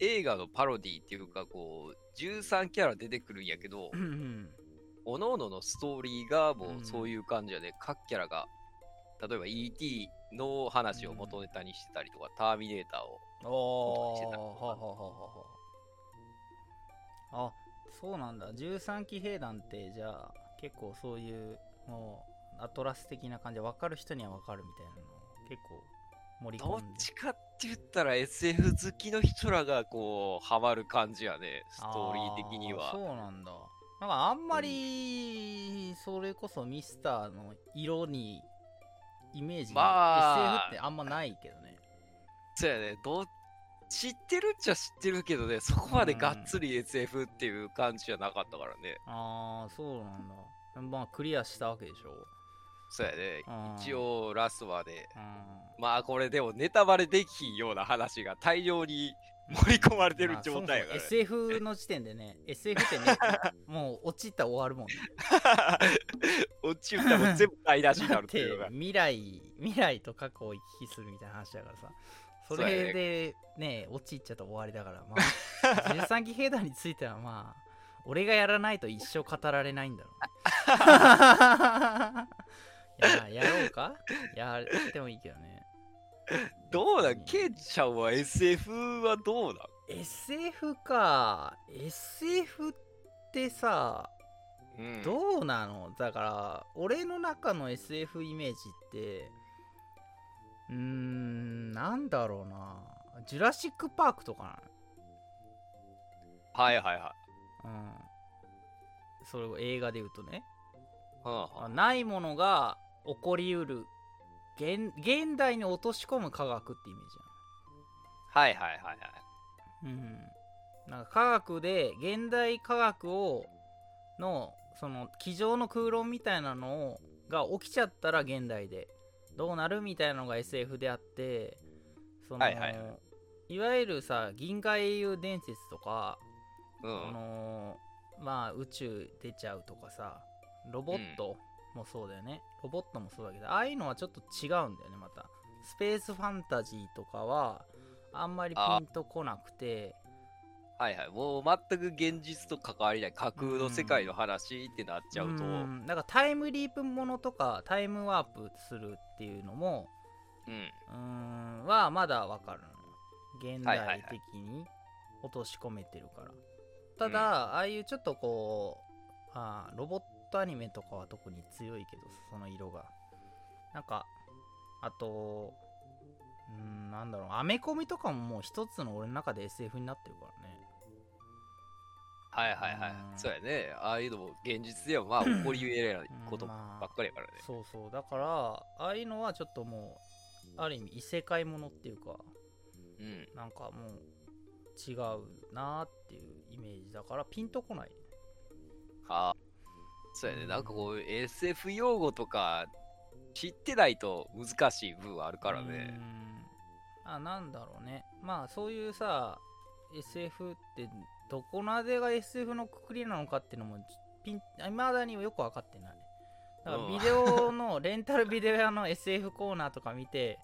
映画のパロディっていうか、こう、13キャラ出てくるんやけど、うんうん。各々のストーリーがもうん。うそういう感じやで、各キャラが、例えば E.T. の話を元ネタにしてたりとか、ターミネーターを。おーしてたはははははあそうなんだ。13騎兵団ってじゃあ結構そういうもうアトラス的な感じで分かる人には分かるみたいなのを結構盛りどっ込んで。ちかって言ったら SF 好きの人らがこう、ハマる感じやね、ストーリー的には。そうなんだ。なんかあんまりそれこそミスターの色にイメージまがあ SF ってあんまないけどね。そうやね、どっ知ってるっちゃ知ってるけどね、そこまでがっつり SF っていう感じじゃなかったからね。ああそうなんだ。まあクリアしたわけでしょそうやねうん、一応ラストまで。うんまあこれでもネタバレできひんような話が大量に盛り込まれてるまあ状態やから、そもそも SF の時点でね SF ってねもう落ちたら終わるもんね落ちたら全部台無しになるっていうのが。未来未来と過去を行き来するみたいな話だからさそれでね落ちっちゃったら終わりだからまあ13騎兵団についてはまあ俺がやらないと一生語られないんだろうねいややろうか？やってもいいけどね。どうなん？ケイちゃんは SF はどうなん？SF か。SF ってさうん。どうなの？だから俺の中の SF イメージってうーんなんだろうな。ジュラシック・パークとかはいはいはい。なうん。それを映画で言うとね。はあはあないものが起こりうる現現代に落とし込む科学ってイメージはいはいはいはい。うんなんか科学で現代科学をのその机上の空論みたいなのをが起きちゃったら現代でどうなるみたいなのが SF であってその、はいはいはいいわゆるさ銀河英雄伝説とか、うあん。のまあ宇宙出ちゃうとかさロボットもそうだよね、ロボットもそうだけどああいうのはちょっと違うんだよねまた。スペースファンタジーとかはあんまりピンとこなくて。はいはい。もう全く現実と関わりない。架空の世界の話ってなっちゃうと。ん。だからタイムリープものとかタイムワープするっていうのもうん。うーん。はまだわかるの。よ現代的に落とし込めてるから、ただ、ああいうちょっとこうあーロボットアニメとかは特に強いけどその色がなんかあとんなんだろうアメコミとかももう一つの俺の中で SF になってるからねはいはいはいうん。そうやね。ああいうのも現実ではまあ 起こり得ないことばまあっかりやからね。そうそうだからああいうのはちょっともうある意味異世界ものっていうかうん。なんかもう違うなーっていうイメージだからピンとこないああ。そうやね。なんかこう SF 用語とか知ってないと難しい部分はあるからね。あなんだろうね。まあそういうさ SF ってどこまでが SF のくくりなのかっていうのもピン未だによく分かってない。だからうん。ビデオのレンタルビデオ屋の SF コーナーとか見て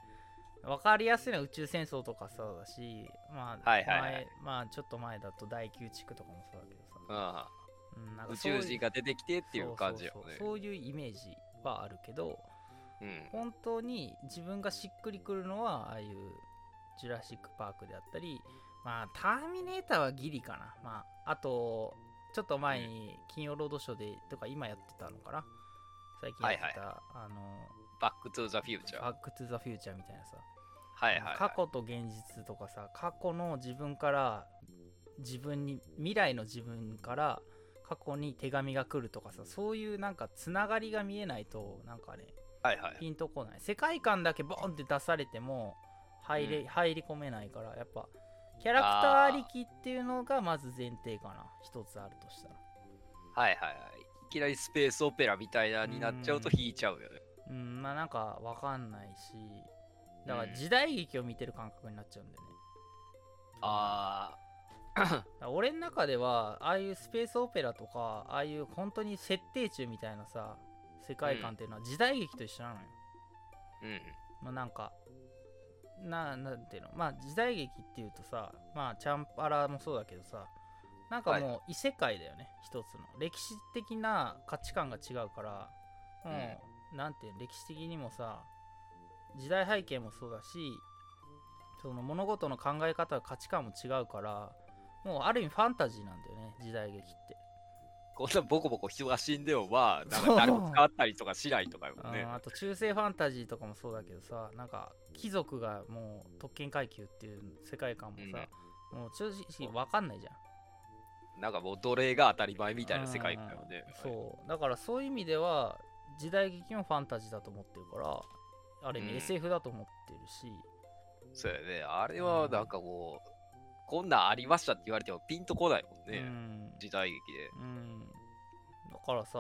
分かりやすいのは宇宙戦争とかそうだしまあ、はいはいはい。前まあちょっと前だと第9地区とかもそうだけどさ、うん。うん、なんか宇宙人が出てきてっていう感じやもんねそうそう。いうイメージはあるけどうん。本当に自分がしっくりくるのはああいうジュラシック・パークであったりまあターミネーターはギリかなまああとちょっと前に金曜ロードショーでとか今やってたのかな最近やってた、はいあのバックトゥザフューチャー。バック・トゥ・ザ・フューチャーみたいなさ、はいはい、はい。過去と現実とかさ過去の自分から自分に未来の自分から過去に手紙が来るとかさそういうなんかつながりが見えないとなんかねはいはい。ピンとこない。世界観だけボンって出されても入れ、うん。入り込めないからやっぱキャラクターありきっていうのがまず前提かな。一つあるとしたら。はいはいはい。いきなりスペースオペラみたいなになっちゃうと引いちゃうよね。うんまあなんかわかんないしだかうん。ら時代劇を見てる感覚になっちゃうんでね、あだから俺の中ではああいうスペースオペラとかああいう本当に設定中みたいなさ世界観っていうのは時代劇と一緒なのよ、ー、うん。まあ、なんかななんていうの？まあ時代劇っていうとさまあチャンパラもそうだけどさなんかもう異世界だよね、一つの。歴史的な価値観が違うからもう、なんていうの？歴史的にもさ時代背景もそうだしその物事の考え方価値観も違うからもうある意味ファンタジーなんだよね時代劇って。こんなボコボコ人が死んでもまあ、なんか誰も使ったりとかしないとかよね。ああと中世ファンタジーとかもそうだけどさなんか貴族がもう特権階級っていう世界観もさ、もう正直分かんないじゃん。なんかもう奴隷が当たり前みたいな世界観よね。そう。だからそういう意味では時代劇もファンタジーだと思ってるからある意味うん。SF だと思ってるし、そうやね。あれはなんかもう、こんなんありましたって言われてもピンとこないもんね。うん時代劇で。うんだからさ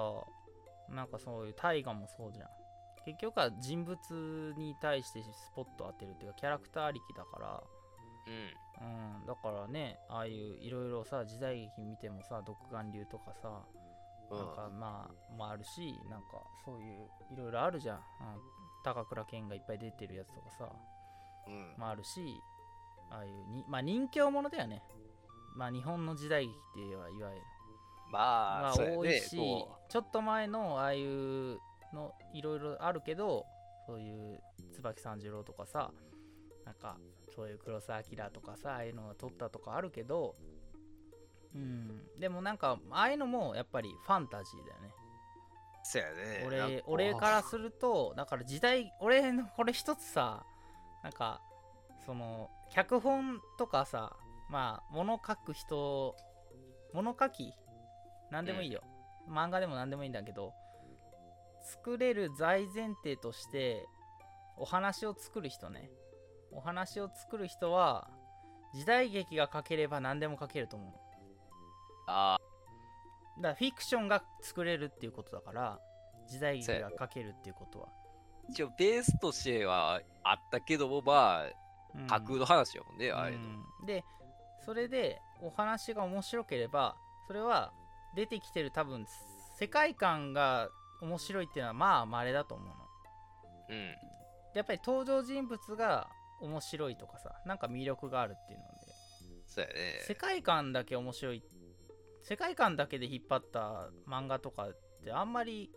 なんかそういう大河もそうじゃん結局は人物に対してスポット当てるっていうかキャラクターありきだからうん。うん、だからね、ああいういろいろさ、時代劇見てもさ、独眼流とかさ、うんなんかまあ、まああるし、なんかそういういろいろあるじゃん。うん、高倉健がいっぱい出てるやつとかさ、うん。まああるし、ああいうに、まあ人気者だよね。まあ日本の時代劇っていうのはいわゆる。ままああ、そうやね。多いし、こちょっと前のああいうのいろいろあるけど、そういう椿三十郎とかさ、なんかそういう黒澤明とかさ、ああいうのが撮ったとかあるけど、うん、でもなんか、ああいうのもやっぱりファンタジーだよね。う、そうやね。俺俺からすると、だから時代、俺のこれ一つさ、なんか、その、脚本とかさ、まあ、物書く人、物書き、なんでもいいよ。漫画でもなんでもいいんだけど、作れる大前提として、お話を作る人ね。お話を作る人は、時代劇が書ければ何でも書けると思うの。あだからフィクションが作れるっていうことだから時代劇が書けるっていうことは、ー一応ベースとしてはあったけども、まあ、うん架空の話やもんね、ああいうの。うんでそれでお話が面白ければそれは出てきてる多分世界観が面白いっていうのはまあ稀だと思うのうん。でやっぱり登場人物が面白いとかさなんか魅力があるっていうのでそうやね。世界観だけ面白い世界観だけで引っ張った漫画とかってあんまり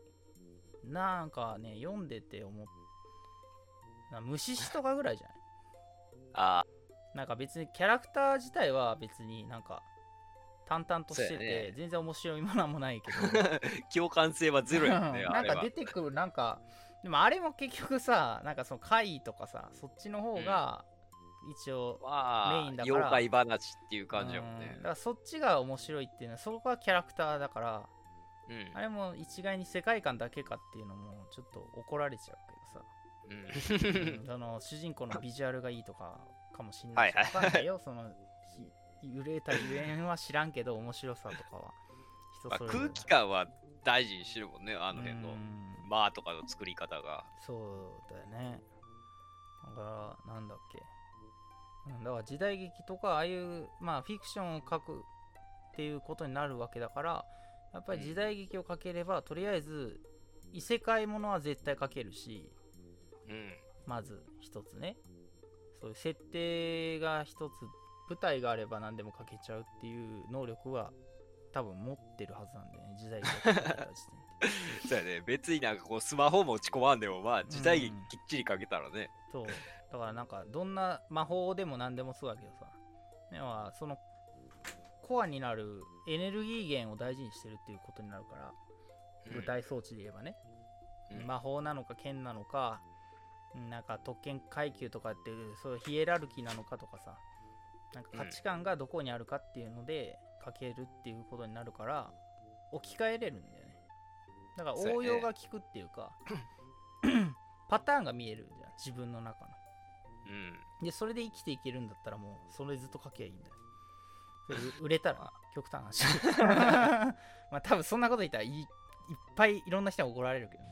なんかね読んでて思っな虫師とかぐらいじゃない？あなんか別にキャラクター自体は別になんか淡々としてて、ね。全然面白いものもないけど。あ、共感性はゼロやね、なん。か出てくるなんかでもあれも結局さなんかその怪とかさそっちの方が一応、まあメインだから。妖怪話っていう感じやもんうん。ねだ。からそっちが面白いっていうのはそこがキャラクターだからうん。あれも一概に世界観だけかっていうのもちょっと怒られちゃううん。の主人公のビジュアルがいいとかかもしんないし、はいはいわかんないよ。そのひ揺れたゆえんは知らんけど面白さとかは。人まあそれぞれ。空気感は大事にしてるもんね、あの辺の。うん。間とかの作り方が。そうだよね。だからなんだっけ、うん、だから時代劇とかああいうまあフィクションを書くっていうことになるわけだからやっぱり時代劇を書ければ、とりあえず異世界ものは絶対書けるしうん。まず一つね。そういう設定が一つ舞台があれば何でも書けちゃうっていう能力は多分持ってるはずなんだよね時代劇 そうやね。別になんかこうスマホも打ち込まんでも、まあ時代劇きっちりかけたらね。そう。だからなんかどんな魔法でも何でもそうだけどさ要はそのコアになるエネルギー源を大事にしてるっていうことになるから、舞台装置で言えばね、うん。魔法なのか剣なのかうんなんか特権階級とかっていうそういうヒエラルキーなのかとかさなんか価値観がどこにあるかっていうので書けるっていうことになるから置き換えれるんだよね。だから応用が効くっていうか パターンが見えるじゃん自分の中の。うん。でそれで生きていけるんだったらもうそれずっと書けばいいんだよ。売れたら 極端な話。まあ多分そんなこと言ったらいいいっぱいいろんな人が怒られるけどね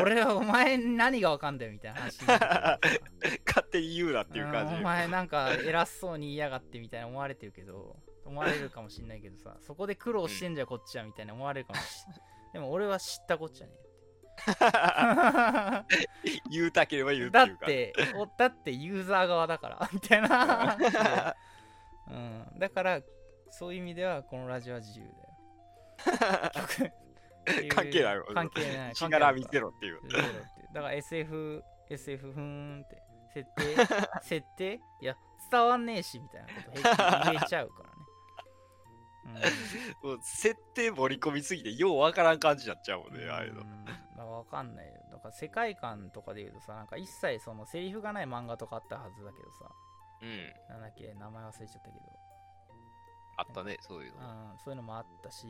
俺はお前何がわかんだよみたいな話にな 勝手に言うなっていう感じ。うんお前なんか偉そうに言いやがってみたいな思われてるけど思われるかもしんないけどさそこで苦労してんじゃこっちはみたいな思われるかもしんない。でも俺は知ったこっちゃね。言うたければ言うってだいうか。っておだってユーザー側だからみたいな、うん、だからそういう意味ではこのラジオは自由だよ関係ないわ関係ない。しがらみゼロっていう。だから SF SF ふーんって。設定 設定？いや伝わんねえしみたいなこと言えちゃうからね、もう設定盛り込みすぎてようわからん感じになっちゃうもんうん、ね、ああいうの。んだから分かんないよ。だから世界観とかで言うとさなんか一切そのセリフがない漫画とかあったはずだけどさ。うん。なんだっけ名前忘れちゃったけど。あったね、そういうの。うん、そういうのもあったし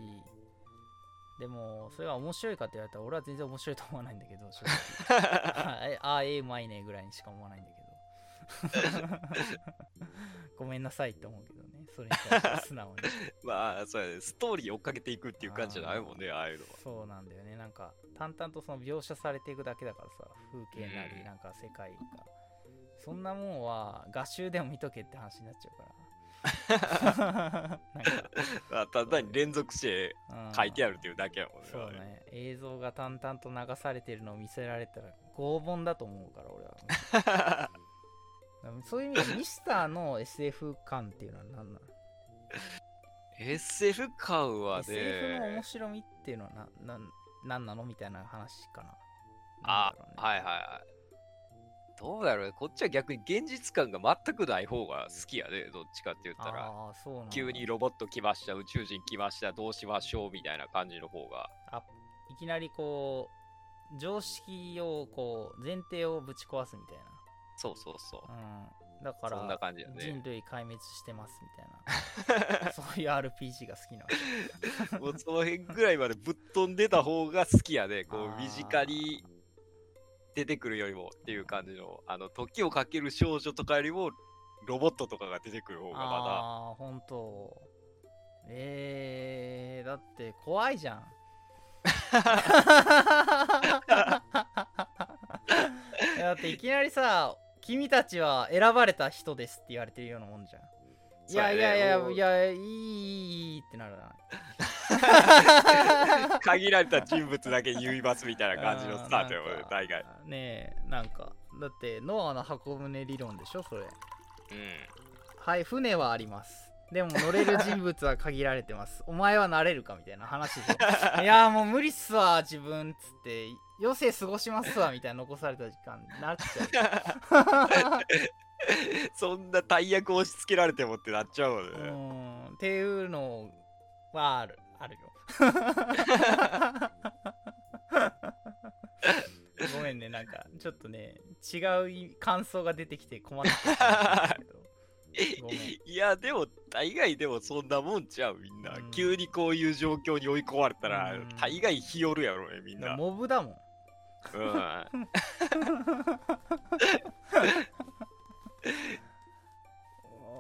でもそれが面白いかって言われたら俺は全然面白いと思わないんだけど正直。え ああええうまいねぐらいにしか思わないんだけど。ごめんなさいって思うけどね。それに対して素直に。まあ、そうやね。ストーリー追っかけていくっていう感じじゃないもんね、ああいうのは。そうなんだよね。なんか淡々とその描写されていくだけだからさ風景なうん。りなんか世界が。そんなもんは画集でも見とけって話になっちゃうからま あただに連続してうん書いてあるっていうだけやもんね。そうね。映像が淡々と流されてるのを見せられたら拷問だと思うから俺は。そういう意味でミスターの SF 感っていうのは何なの？SF 感は SF の面ね、白みっていうのはなな何なの？みたいな話かな。あね。はいはいはい。どうやろうね、こっちは逆に現実感が全くない方が好きやで、どっちかって言ったら。ああそうなんだ。急にロボット来ました、宇宙人来ました、どうしましょうみたいな感じの方が。あいきなりこう常識をこう前提をぶち壊すみたいそうそうそう。な、うん、だからそんな感じやね。人類壊滅してますみたいな。そういう RPG が好きなわけ。もうその辺ぐらいまでぶっ飛んでた方が好きやで、こう身近に出てくるよりもっていう感じの、あの、時をかける少女とかよりも、ロボットとかが出てくる方がまああ本当。えー、だって怖いじゃん。いやだっていきなりさ君たちは選ばれた人ですって言われてるようなもんじゃん。いやいやいやいやいいいいってなるな。だ、限られた人物だけ言いますみたいな感じのスタートやもんねなん、か大概。ねえなんかだってノアの箱舟理論でしょそれ。うん。はい船はあります。でも乗れる人物は限られてます。お前はなれるかみたいな話で いやもう無理っすわ自分っつって。余生過ごしますわみたいな残された時間になっちゃそんな大役押し付けられてもってなっちゃうもんううね。ん。っていうのはあるあるよ ごめんねなんかちょっとね違うい感想が出てきて困ってた いや、でも、大概でもそんなもんちゃう、みんな。うん急にこういう状況に追い込まれたらうん、大概日和るやろね、みんな。モブだもんうん。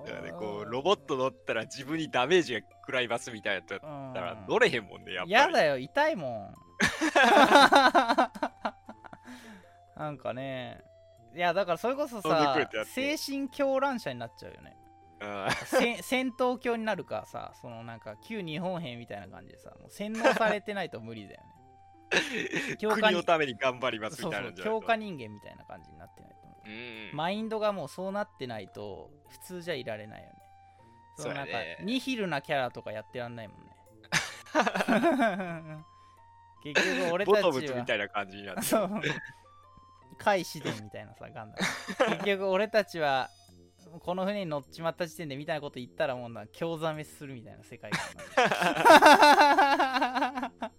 だからね、こう、ロボット乗ったら自分にダメージが食らいますみたいなやつだったらうん。乗れへんもんね、やっぱり。やだよ痛いもん。なんかね。いやだからそれこそさ精神狂乱者になっちゃうよね。戦闘狂になるかさそのなんか旧日本兵みたいな感じでさもう洗脳されてないと無理だよね。国にのために頑張りますみそうそたいなじゃないと。うん強化人間みたいな感じになってないと。マインドがもうそうなってないと普通じゃいられないよね。そのなんかニヒルなキャラとかやってらんないもんね。結局俺たボちはトムズみたいな感じになって。そう。海士伝みたいなさガンダム。結局俺たちはこの船に乗っちまった時点でみたいなこと言ったらもうな興ざめするみたいな世界観なんで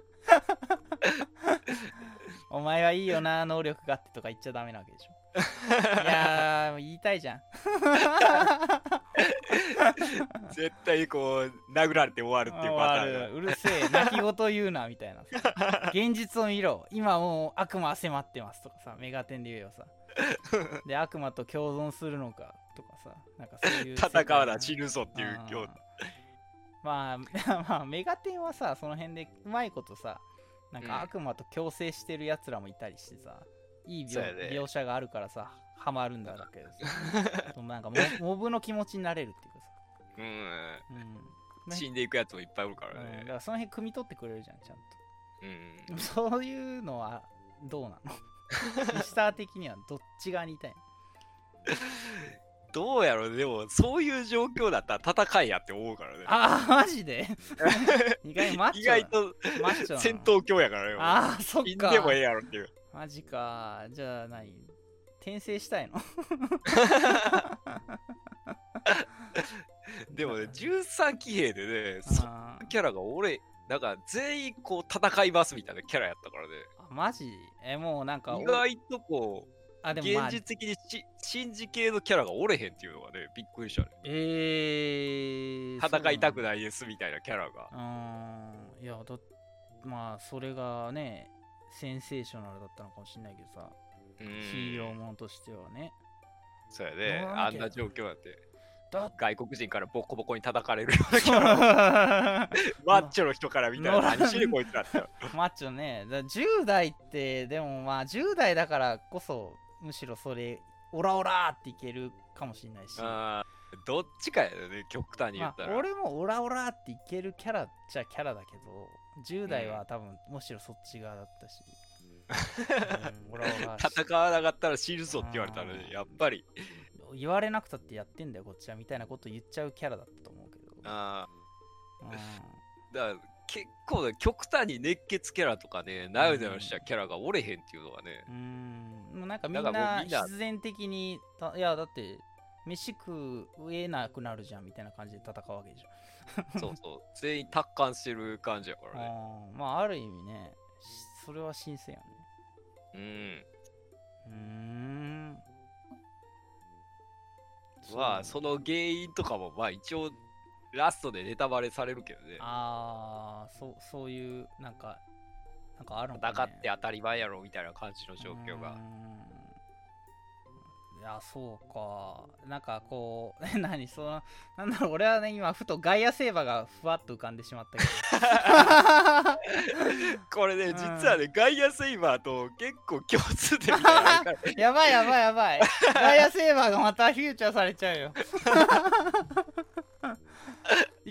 お前はいいよな能力があってとか言っちゃダメなわけでしょいや言いたいじゃん。絶対こう、殴られて終わるっていうパターンる。うるせえ泣き言言うなみたいなさ。現実を見ろ。今もう悪魔は迫ってますとかさメガテンで言えよさ。で悪魔と共存するのかとかさ。なんかそういう戦わな死ぬぞっていう今日。まあ まあメガテンはさその辺でうまいことさなんか悪魔と共生してるやつらもいたりしてさ、いい描,、そうやね描写があるからさハマるんだけどさ なんかモモブの気持ちになれるっていうかさ、うん。うん。ね。死んでいくやつもいっぱいおるからうん、だねか。らその辺汲み取ってくれるじゃんちゃんと。うん。でもそういうのはどうなの？ミスター的にはどっち側にいたいの？どうやろうでも、そういう状況だったら戦いやって思うからね。ああマジで？意外にマッチョ意外とマッチョ戦闘狂やからね。ああそっか。死んでもええやろっていう。マジか。じゃあ何転生したいの？でもね、13騎兵でね、そあー。キャラが俺、なんか全員こう戦いますみたいなキャラやったからね。あマジ？えもうなんか意外とこう、あでも、まあ。現、実的にしシンジ系のキャラがおれへんっていうのがね、びっくりしたね。えー、戦いたくいないですみたいなキャラが。うーん。いやだまあそれがねセンセーショナルだったのかもしれないけどさうんヒーローものとしてはねそうやね。乗らなきゃあんな状況やって。だ外国人からボコボコに叩かれる。マッチョの人から見たら乗ら何しにこいつだって。マッチョねだ10代ってでもまあ10代だからこそむしろそれオラオラっていけるかもしれないしどっちかやよね、極端に言まあ、ったら。俺もオラオラっていけるキャラっちゃキャラだけど10代は多分むしろそっち側だったし、戦わなかったら死ぬぞって言われたらね、やっぱり。言われなくたってやってんだよこっちはみたいなこと言っちゃうキャラだったと思うけど、あうん。ーだから結構ね、極端に熱血キャラとかね、なよなよしたキャラがおれへんっていうのはね。う、ーん。もうなんかみんな必然的にたいやだって飯食えなくなるじゃんみたいな感じで戦うわけでしょ そうそう、全員達観してる感じやからね。あーまあある意味ねしそれは新鮮やねうん。うーんまあ、その原因とかも、まあ一応、ラストでネタバレされるけどね。ああそうそういうなんかなんかあるのか、ね、戦って当たり前やろみたいな感じの状況がうー。んいやそうか。なんかこう 何？そのなんだろう俺はね今ふとガイアセーバーがふわっと浮かんでしまったけ これね、うん。実はね、ガイアセイバーと結構共通点みたいなのあるからね。どやばいやばいやばい。ガイアセーバーがまたフューチャーされちゃうよ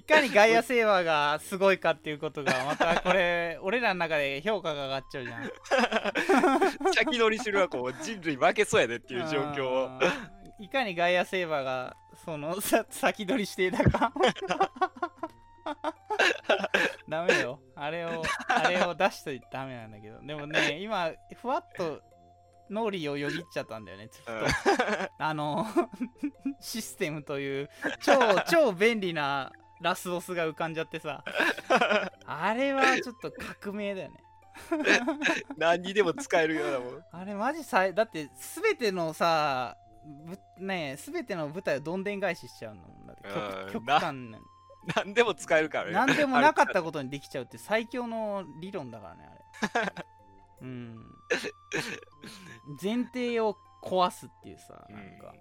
いかにガイアセーバーがすごいかっていうことがまたこれ 俺らの中で評価が上がっちゃうじゃん。先乗りするはこう人類負けそうやでっていう状況を。いかにガイアセーバーがそのさ先取りしていたか。ダメよ。あれをあれを出しといてダメなんだけど。でもね今ふわっと脳裏をよぎっちゃったんだよねちょっと。あの システムという超超便利なラスボスが浮かんじゃってさ。あれはちょっと革命だよね。何にでも使えるようなもん。あれマジさいだって全てのさぶねえ全ての舞台をどんでん返ししちゃうのだって。うん極極な端な。何でも使えるからね。何でもなかったことにできちゃうって最強の理論だからねあれ。うん。前提を壊すっていうさなんか、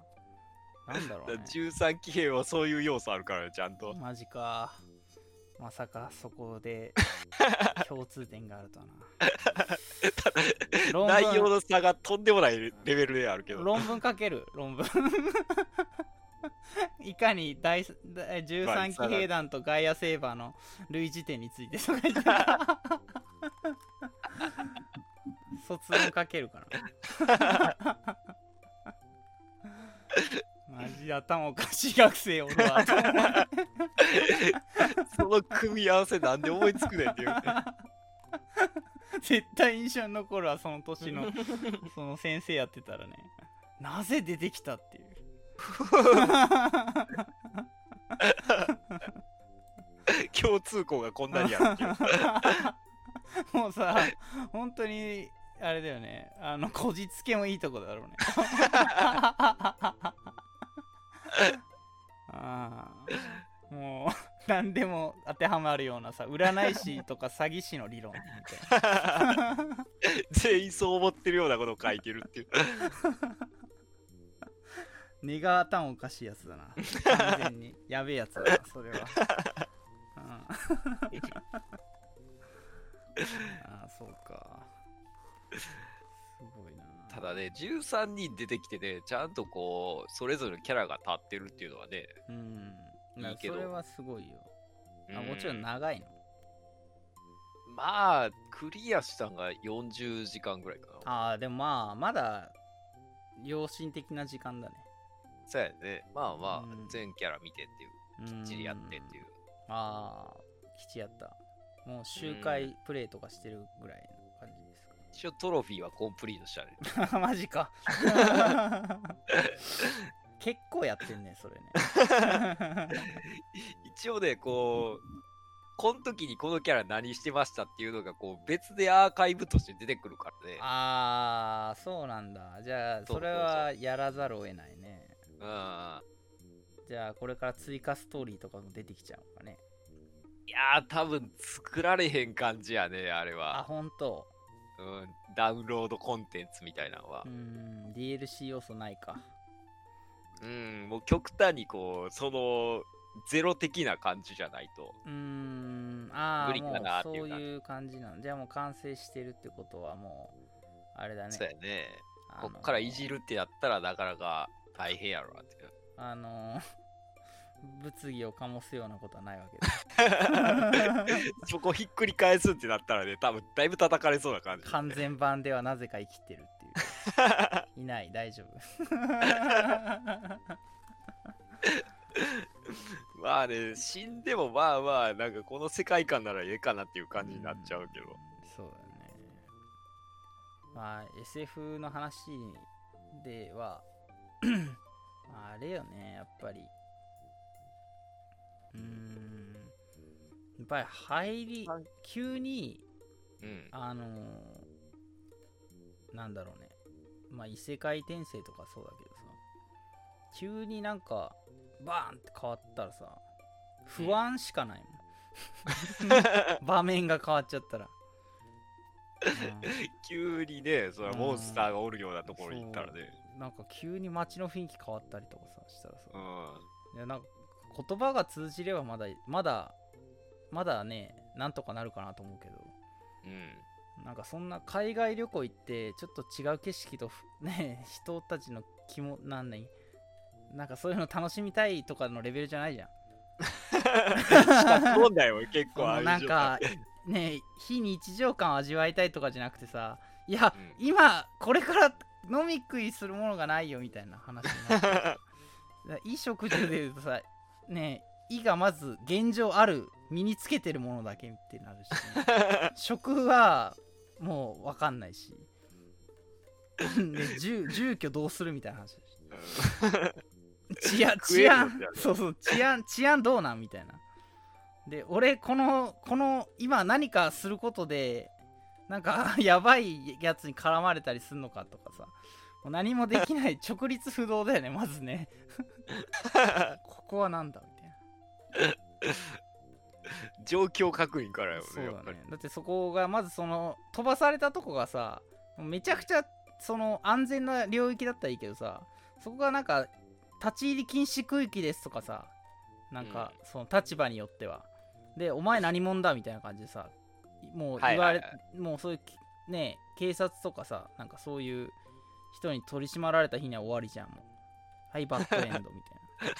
なんだろうね。13騎兵はそういう要素あるからね、ちゃんと。マジか。まさかそこで 共通点があるとはな。内容の差がとんでもないレベルであるけど。論文書ける論文。いかに第第13騎兵団とガイアセーバーの類似点についてとか言って卒論書けるかなマジ頭おかしい学生俺は その組み合わせなんで思いつくねんっていう。絶対印象に残るわその年の その先生やってたらね。なぜ出てきたっていう。共通項がこんなにあるっていう。もうさ本当にあれだよね。あのこじつけもいいとこだろうね ああもう 何でも当てはまるようなさ占い師とか詐欺師の理論みたいな。全員そう思ってるようなことを書いてるっていう。根が頭おかしいやつだな。完全に。やべえやつだなそれは、うん、ああそうかただね、13人出てきてね、ちゃんとこう、それぞれキャラが立ってるっていうのはね、うん。いいけど。それはすごいよ。あうもちろん長いの。まあ、クリアしたんが40時間ぐらいかな。ああでもまあまだ良心的な時間だね。そうやね。まあまあうん、全キャラ見てっていう、きっちりやってっていう。ああ吉やった。もう周回プレイとかしてるぐらいの一応トロフィーはコンプリートしたね。か マジか 結構やってんねそれね一応ね、こう、この時にこのキャラ何してましたっていうのが、こう、別でアーカイブとして出てくるからね。ああそうなんだじゃあそれはやらざるを得ないねうん。じゃあこれから追加ストーリーとかも出てきちゃうのかねいやー、多分作られへん感じやね、あれあは。本当うん、ダウンロードコンテンツみたいなのはうー。ん DLC 要素ないかうん、もう極端にこう、その、ゼロ的な感じじゃないと。うーんあ無理かなっていうそういう感じなのじゃあもう完成してるってことはもうあれだねそうやね。こっからいじるってやったらなかなか大変やろなっていう。あの物議を醸すようなことはないわけだ そこひっくり返すってなったらね、多分だいぶ叩かれそうな感じ。完全版ではなぜか生きてるっていう。いない大丈夫。まあね、死んでもまあまあ、なんかこの世界観ならええかなっていう感じになっちゃうけど。そうだね。まあ SF の話では まああれよねやっぱりうーん。やっぱり入りはい。急にうん。あのーなんだろうね。まあ異世界転生とかそうだけどさ。急になんかバーンって変わったらさ不安しかないもん。場面が変わっちゃったら、うん。急にね、そのモンスターがおるようなところに行ったらね。なんか急に街の雰囲気変わったりとかさしたらさ、うん。いやなんか言葉が通じればまだまだまだねなんとかなるかなと思うけど。うん。なんかそんな海外旅行行ってちょっと違う景色とふ ね人たちの気もなんないなんかそういうの楽しみたいとかのレベルじゃないじゃん。死活問題も結構あるなんかね非日常感を味わいたいとかじゃなくてさいや、うん。今これから飲み食いするものがないよみたいな話になって 衣食住でいうとさね衣がまず現状ある身につけてるものだけってなるし、食はもう分かんないし。で住住居どうするみたいな話だし。治安治安そうそう治安治安どうなんみたいな。で俺このこの今何かすることでなんかやばいやつに絡まれたりするのかとかさもう何もできない直立不動だよねまずね。ここはなんだみたいな。状況確認からよそうね、やっぱり。だねだってそこがまずその飛ばされたとこがさめちゃくちゃその安全な領域だったらいいけどさそこがなんか立ち入り禁止区域ですとかさなんかその立場によっては。でお前何者だみたいな感じでさもう言われ、はいはいはもうそういうきね警察とかさなんかそういう人に取り締まられた日には終わりじゃんもう。はいバッドエンドみ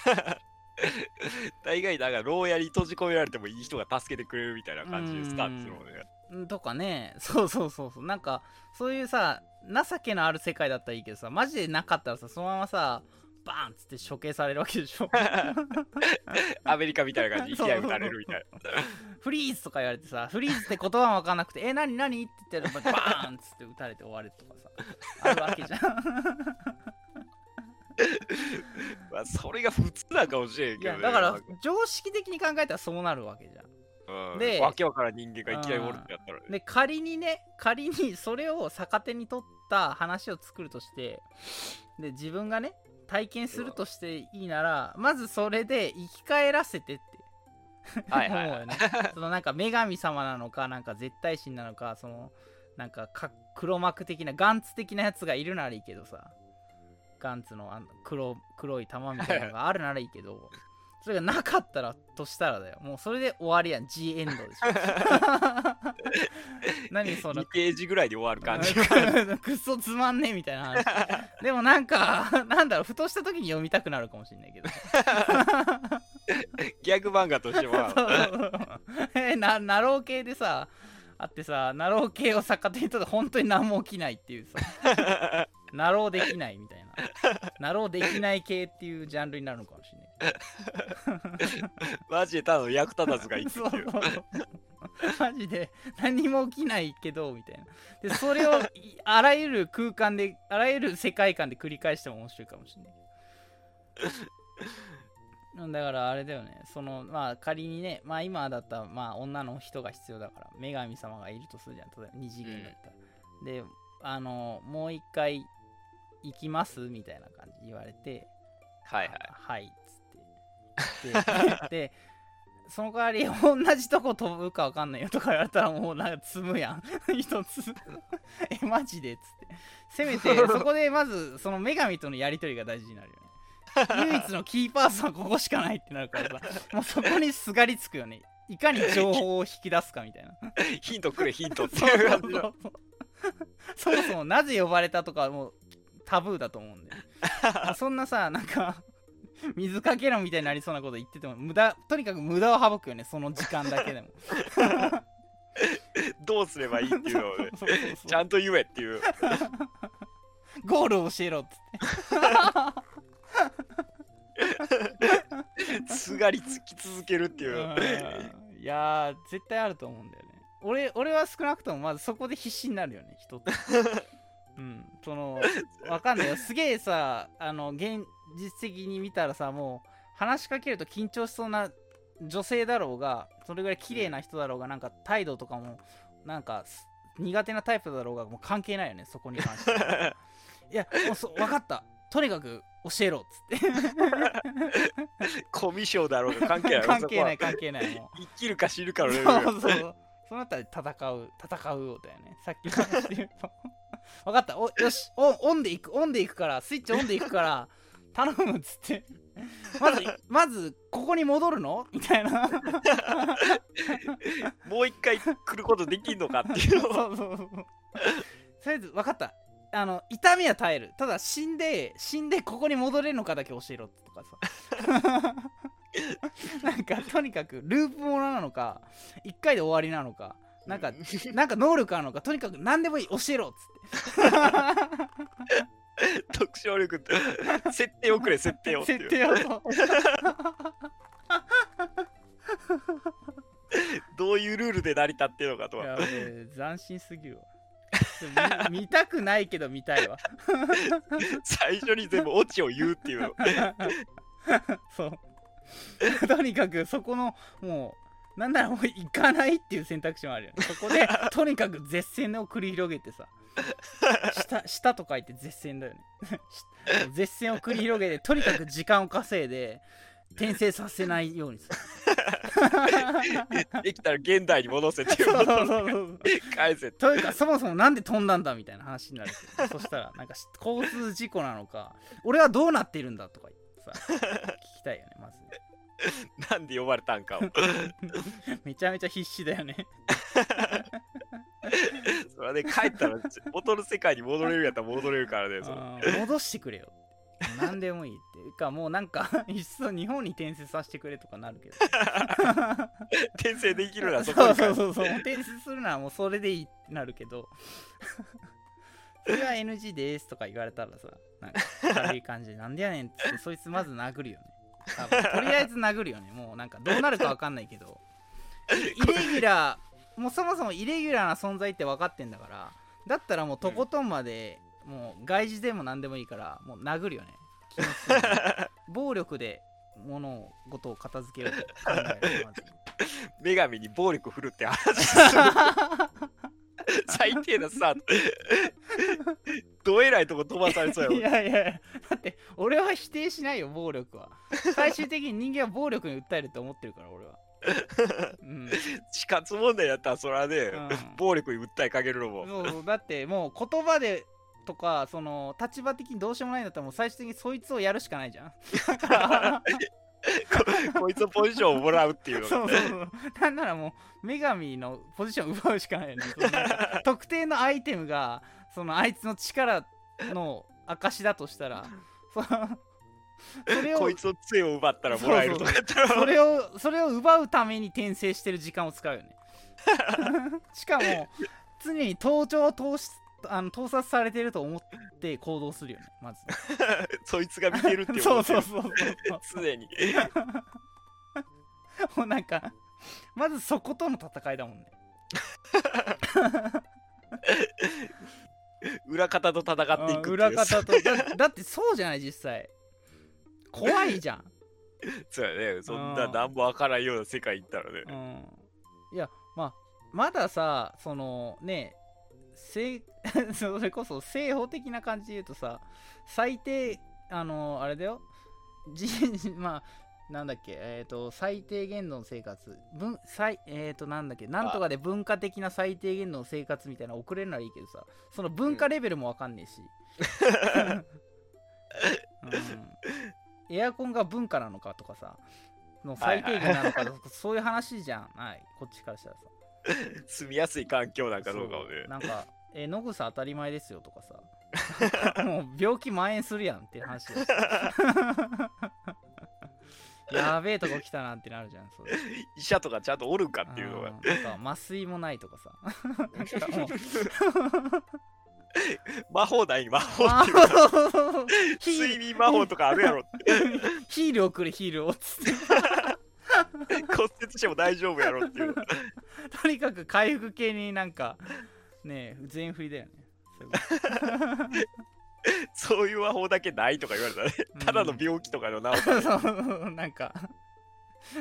たいな。大概なんか牢屋に閉じ込められてもいい人が助けてくれるみたいな感じでスタートするのね。うんとかね。そうそうそうそう。なんかそういうさ情けのある世界だったらいいけどさマジでなかったらさそのままさバーンっつって処刑されるわけでしょ アメリカみたいな感じでそう勢い撃たれるみたい フリーズとか言われてさフリーズって言葉も分かんなくて え何何？って言ってバーンっつって撃たれて終わるとかさあるわけじゃんな。まあ、それが普通なんかもしれんいけどね。やだから常識的に考えたらそうなるわけじゃんうん、でわけわからん人間がいきなりおるってやったらね。で仮にね仮にそれを逆手に取った話を作るとしてで自分がね体験するとしていいならまずそれで生き返らせてって。はいはいはい。思うよね。そのなんか女神様なのかなんか絶対神なのかそのなんかか黒幕的なガンツ的なやつがいるならいいけどさ。ガンツのあの黒黒い玉みたいなのがあるならいいけどそれがなかったらとしたらだよ。もうそれで終わりやん。G エンドでしょ。何その2ページぐらいで終わる感じ。くっそつまんねえみたいな話。でもなんかなんだろう。ふとした時に読みたくなるかもしれないけど。ギャグ漫画としては、えななろう系でさあってさなろう系を逆手にとって本当に何も起きないっていうさ。なろうできないみたいな。なろうできない系っていうジャンルになるのかもしれないマジでただの役立たずがいいってそういう。そう。そうマジで何も起きないけどみたいな。でそれをいあらゆる空間であらゆる世界観で繰り返しても面白いかもしれない。うんだからあれだよね。そのまあ仮にねまあ今だったらまあ女の人が必要だから女神様がいるとするじゃん。例えば二次元だったら、であのもう一回行きますみたいな感じ言われてはいはい。はいって その代わり同じとこ飛ぶかわかんないよとか言われたらもうなんか積むやん。一つ。えマジで？っつって。せめてそこでまずその女神とのやり取りが大事になるよね。唯一のキーパーソンはここしかないってなるからさもうそこにすがりつくよね。いかに情報を引き出すかみたいな。ヒントくれヒントっていう感じの。そもそもなぜ呼ばれたとかもうタブーだと思うんで。そんなさなんか 水かけろみたいになりそうなこと言ってても無駄とにかく無駄を省くよねその時間だけでも。どうすればいいっていうのをねちゃんと言えっていう。ゴールを教えろっつって。すがりつき続けるっていう。うん。いやー絶対あると思うんだよね。俺俺は少なくともまずそこで必死になるよね人って。うん。そのわかんないよ。すげえさあの現実的に見たらさもう話しかけると緊張しそうな女性だろうがそれぐらい綺麗な人だろうがなんか態度とかもなんかす苦手なタイプだろうがもう関係ないよねそこに関して いやもうそ分かったとにかく教えろっつってコミュ障だろうが関係ない関係ない関係ないもう生きるか死ぬかのレベルそうそう。そのあたり戦う、戦うだよね。さっきの話で言うと。分かった。およしオン、オンでいく、オンでいくから、スイッチオンでいくから、頼むっつって。まず、まず、ここに戻るの？みたいな。もう一回来ることできんのかっていう のをそうそうそう。とりあえず、分かった。あの、痛みは耐える。ただ、死んで、死んでここに戻れるのかだけ教えろとかさ。なんか、とにかく、ループものなのか、一回で終わりなのか、なんか、なんか能力あるのか、とにかく何でもいい、教えろっつって。特徴力って設定をくれ設定を設定をどういうルールで成り立ってるのかとか斬新すぎるわ。見 見たくないけど見たいわ。最初に全部オチを言うっていうの。そう。とにかくそこのもうなんならもう行かないっていう選択肢もあるよね。そこでとにかく絶戦を繰り広げてさ下下と書いて絶戦だよね。し 絶戦を繰り広げてとにかく時間を稼いで転生させないようにする。できたら現代に戻せっていそううこと返せというかそもそもなんで飛んだんだみたいな話になるけどそしたらなんかし交通事故なのか俺はどうなっているんだとか言ってさ聞きたいよねまず なんで呼ばれたんかを。めちゃめちゃ必死だよね それで帰ったら元の世界に戻れるやったら戻れるからね戻してくれよ。何でもいいっていうかもうなんか いっそ日本に転生させてくれとかなるけど。転生できるなら そこそうそうそうそう転生するならもうそれでいいってなるけど。それは NG ですとか言われたらさなんか軽い感じでなんでやねんってそいつまず殴るよね。とりあえず殴るよね。もうなんかどうなるか分かんないけど。イレギュラーもうそもそもイレギュラーな存在って分かってんだからだったらもうとことんまで、もう外事でも何でもいいからもう殴るよね。暴力で物事を片付けようと考える女神に暴力振るって話する。最低なスタート。どえらいとこ飛ばされそういややいやだって俺は否定しないよ暴力は。最終的に人間は暴力に訴えると思ってるから俺はうん、死活問題やったらそれはね、うん。暴力に訴えかけるのも。そうだってもう言葉でとかその立場的にどうしようもないんだったらもう最終的にそいつをやるしかないじゃん。こ こいつのポジションをもらうっていう そうそうそう。なんならもう女神のポジションを奪うしかないよね。特定のアイテムがそのあいつの力の証だとしたらそれをこいつの杖を奪ったらもらえるとか。やったらそれをそれを奪うために転生してる時間を使うよね。しかも常に盗聴を通しあの盗撮されてると思って行動するよねまず。そいつが見てるって そうそうそうそう。常に。もうなんかまずそことの戦いだもんね。裏方と戦っていくっていう。うん裏方とだだってそうじゃない実際怖いじゃん、そうやね。そんうなん。何もわからんような世界行ったらね。うん、いやまあまださそのね正 それこそ正法的な感じで言うとさ最低あのあれだよ。じ まあなんだっけえっ、と最低限度の生活。文最えっ、となんだっけなんとかで文化的な最低限度の生活みたいなの送れるならいいけどさその文化レベルもわかんねえし、うん、エアコンが文化なのかとかさの最低限なのかとか、そういう話じゃないこっちからしたらさ。住みやすい環境なんかどうかをね。なんか「え野草当たり前ですよ」とかさ。もう病気蔓延するやんっていう話だ やべえとこ来たなってなるじゃんそれ医者とかちゃんとおるんかっていうのが。麻酔もないとかさ 魔法ない魔法っていうか 睡眠魔法とかあるやろって。ルヒール送るヒールをつって。骨折しても大丈夫やろっていう。とにかく回復系になんかねえ全振りだよね。そういう魔法だけないとか言われたらね。うん。ただの病気とかの治さないそうなんか。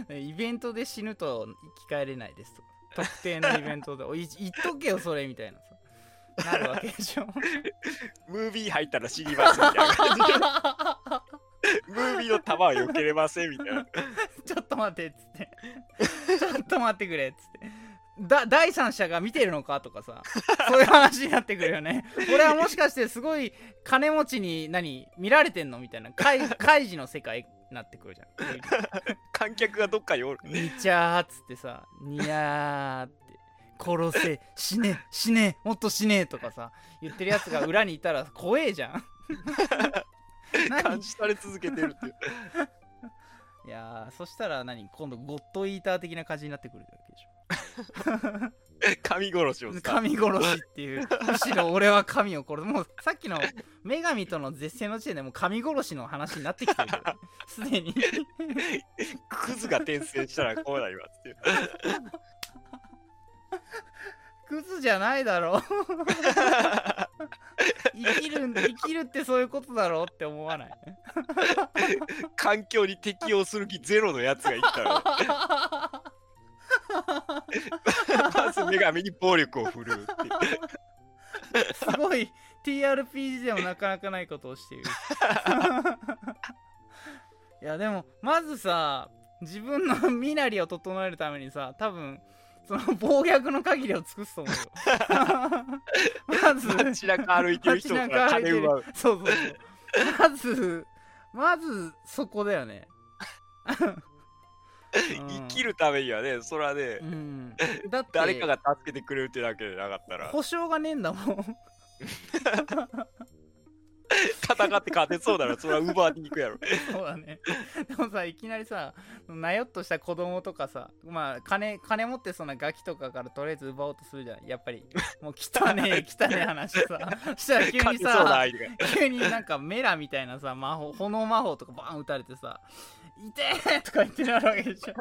イベントで死ぬと生き返れないですとか。特定のイベントで。おい言っとけよそれみたいなさなるわけでしょ。ムービー入ったら死にますみたいな感じで。ムービーの弾は避けれませんみたいな。ちょっと待ってっつって。ちょっと待ってくれっつって。だ第三者が見てるのかとかさ。そういう話になってくるよね。俺はもしかしてすごい金持ちに何見られてんのみたいな。怪怪事の世界になってくるじゃん。観客がどっかにおる。にちゃーっつってさ。にやーって殺せ死ね 死ねもっと死ねとかさ言ってるやつが裏にいたら 怖えじゃん。何？監視され続けてるっていう。いやーそしたら何？今度ゴッドイーター的な感じになってくるわけでし神殺しをょさ。神殺しっていう。むしろ俺は神を殺す。もうさっきの女神との絶世の時点でもう神殺しの話になってきてるすでに。クズが転生したらこうなりますっていうクズじゃないだろ生きるん生きるってそういうことだろうって思わない？環境に適応する気ゼロのやつがいたらまず女神に暴力を振るうってすごい TRPG でもなかなかないことをしている。いやでもまずさ自分の身なりを整えるためにさ多分その暴虐の限りを尽くすと思うよ。まず街中歩いてる人から金奪う。そうそうそう。まずまずそこだよね。生きるためにはねそれはねうん。だって誰かが助けてくれるってだけでなかったら。保証がねえんだもん 戦って勝てそうならそれは奪いに行くやろそうだね。でもさ、いきなりさ、なよっとした子供とかさ、まあ、金、金持ってそんなガキとかからとりあえず奪おうとするじゃん。やっぱり、もう汚ねえ、汚ねえ話さ。したら急にさ、急になんかメラみたいなさ、魔法、炎魔法とかバーン撃たれてさ、いてーとか言ってなるわけでしょ。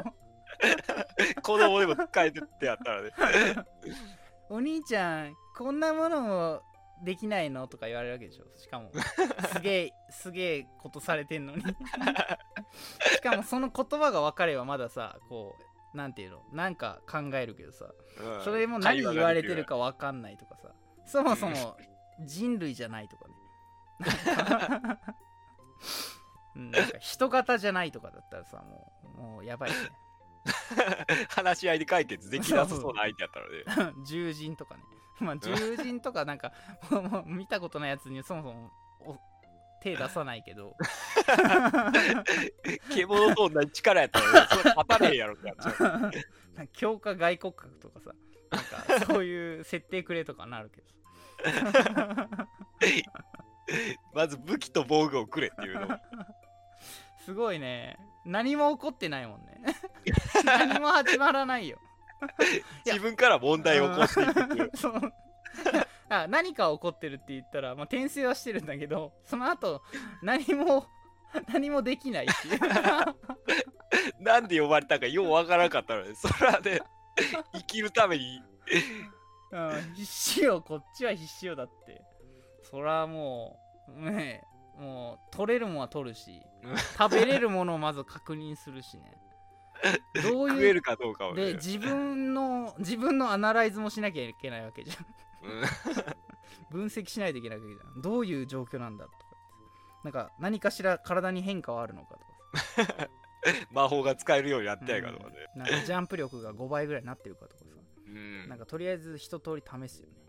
子供でも使えてってやったらねお兄ちゃん、こんなものもできないのとか言われるわけでしょ。しかも、すげえ、すげえことされてんのに。しかもその言葉が分かればまださ、こう、なんていうの、なんか考えるけどさ、うんそれも何言われてる会か分かんないとかさ、そもそも 人類じゃないとかね。なんか人型じゃないとかだったらさ、もう、もうやばいね。話話し合いで解決できなさそうな相手やったらね獣人とかね。まあ、獣人とかなんか、も う見たことないやつにそもそもお手出さないけど、獣と同じ力やったらねそれ勝たねえやろっ強化外骨格とかさ、なんかそういう設定くれとかなるけどまず武器と防具をくれっていうのをすごいね。何も起こってないもんね。何も始まらないよ。自分から問題を起こしていくっていう。そう。あ何か起こってるって言ったら、まあ、転生はしてるんだけどその後何も何もできないっていう。なんで呼ばれたかようわからんかったので、それはね、生きるために、うん、必死よ。こっちは必死よだって。そらもうねえもう取れるもんは取るしうん食べれるものをまず確認するしね どういう食えるかどうかをね。で自分の自分のアナライズもしなきゃいけないわけじゃん。うん。分析しないといけないわけじゃん。どういう状況なんだとか。なんか何かしら体に変化はあるのかとか。魔法が使えるようになってないかとかね。なんかジャンプ力が5倍ぐらいになってるかとかさ。うん。なんかとりあえず一通り試すよね。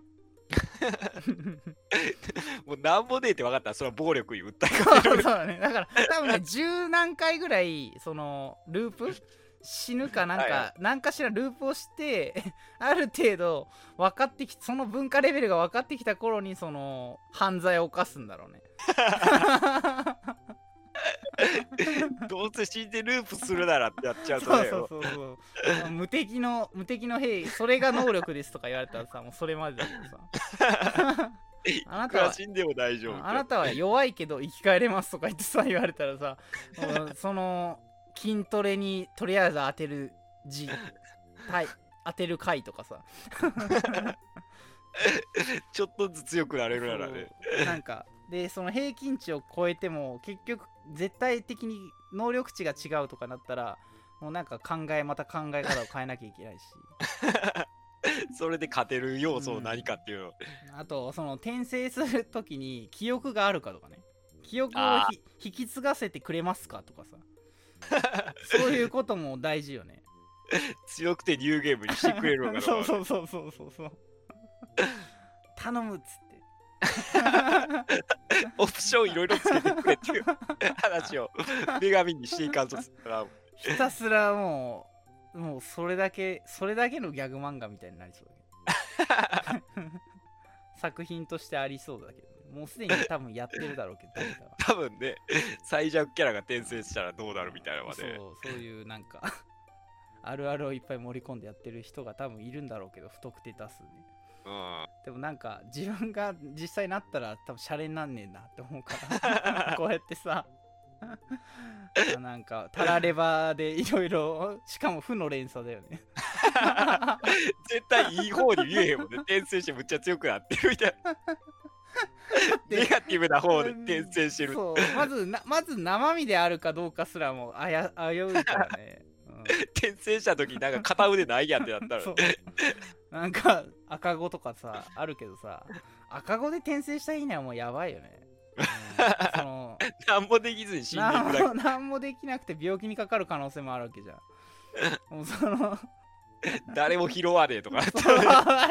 もうなんもねえって分かった。ら、それは暴力に訴えそうかける。だね。だから多分ね十何回ぐらいそのループ死ぬかなんか、はいは何かしらループをして ある程度分かってきその文化レベルが分かってきた頃にその犯罪を犯すんだろうね どうせ死んでループするならってやっちゃうとね。そうそうそうそう無敵の無敵の兵それが能力ですとか言われたらさ もうそれまでだけどさあないたは死んでも大丈夫。あなたは弱いけど生き返れますとか言ってさ言われたらさその筋トレにとりあえず当てる字。はい当てる回とかさ。ちょっとずつ強くなれるならね。なんかでその平均値を超えても結局絶対的に能力値が違うとかなったらもうなんか考えまた考え方を変えなきゃいけないし。それで勝てる要素を何かっていうの。あとその転生する時に記憶があるかとかね。記憶を引き継がせてくれますかとかさ そういうことも大事よね。強くてニューゲームにしてくれるのかな。そうそうそうそうそうそう。頼むっつって。オプションいろいろつけてくれっていう話を女神にしていかんとひたすらもうもうそれだけそれだけのギャグ漫画みたいになりそうだけど。作品としてありそうだけど。ねもうすでに多分やってるだろうけど誰かは多分ね最弱キャラが転生したらどうなるみたいなのはそうねそういうなんか あるあるをいっぱい盛り込んでやってる人が多分いるんだろうけど不特定多数ね。うん。でもなんか自分が実際なったら多分シャレになんねえなって思うから こうやってさ なんかタラレバでいろいろしかも負の連鎖だよね。絶対いい方に見えへんもんね。転生してむっちゃ強くなってるみたいな ネガティブな方で転生してる。そうまずな まず生身であるかどうかすらもあや危ういからね、うん。転生した時になんか片腕ないやんってなったらなんか赤子とかさあるけどさ赤子で転生した日にはもうやばいよね、うん。その 何もできずに死んでいくだけ。なんもできなくて病気にかかる可能性もあるわけじゃん。もうその誰も拾わねえとか。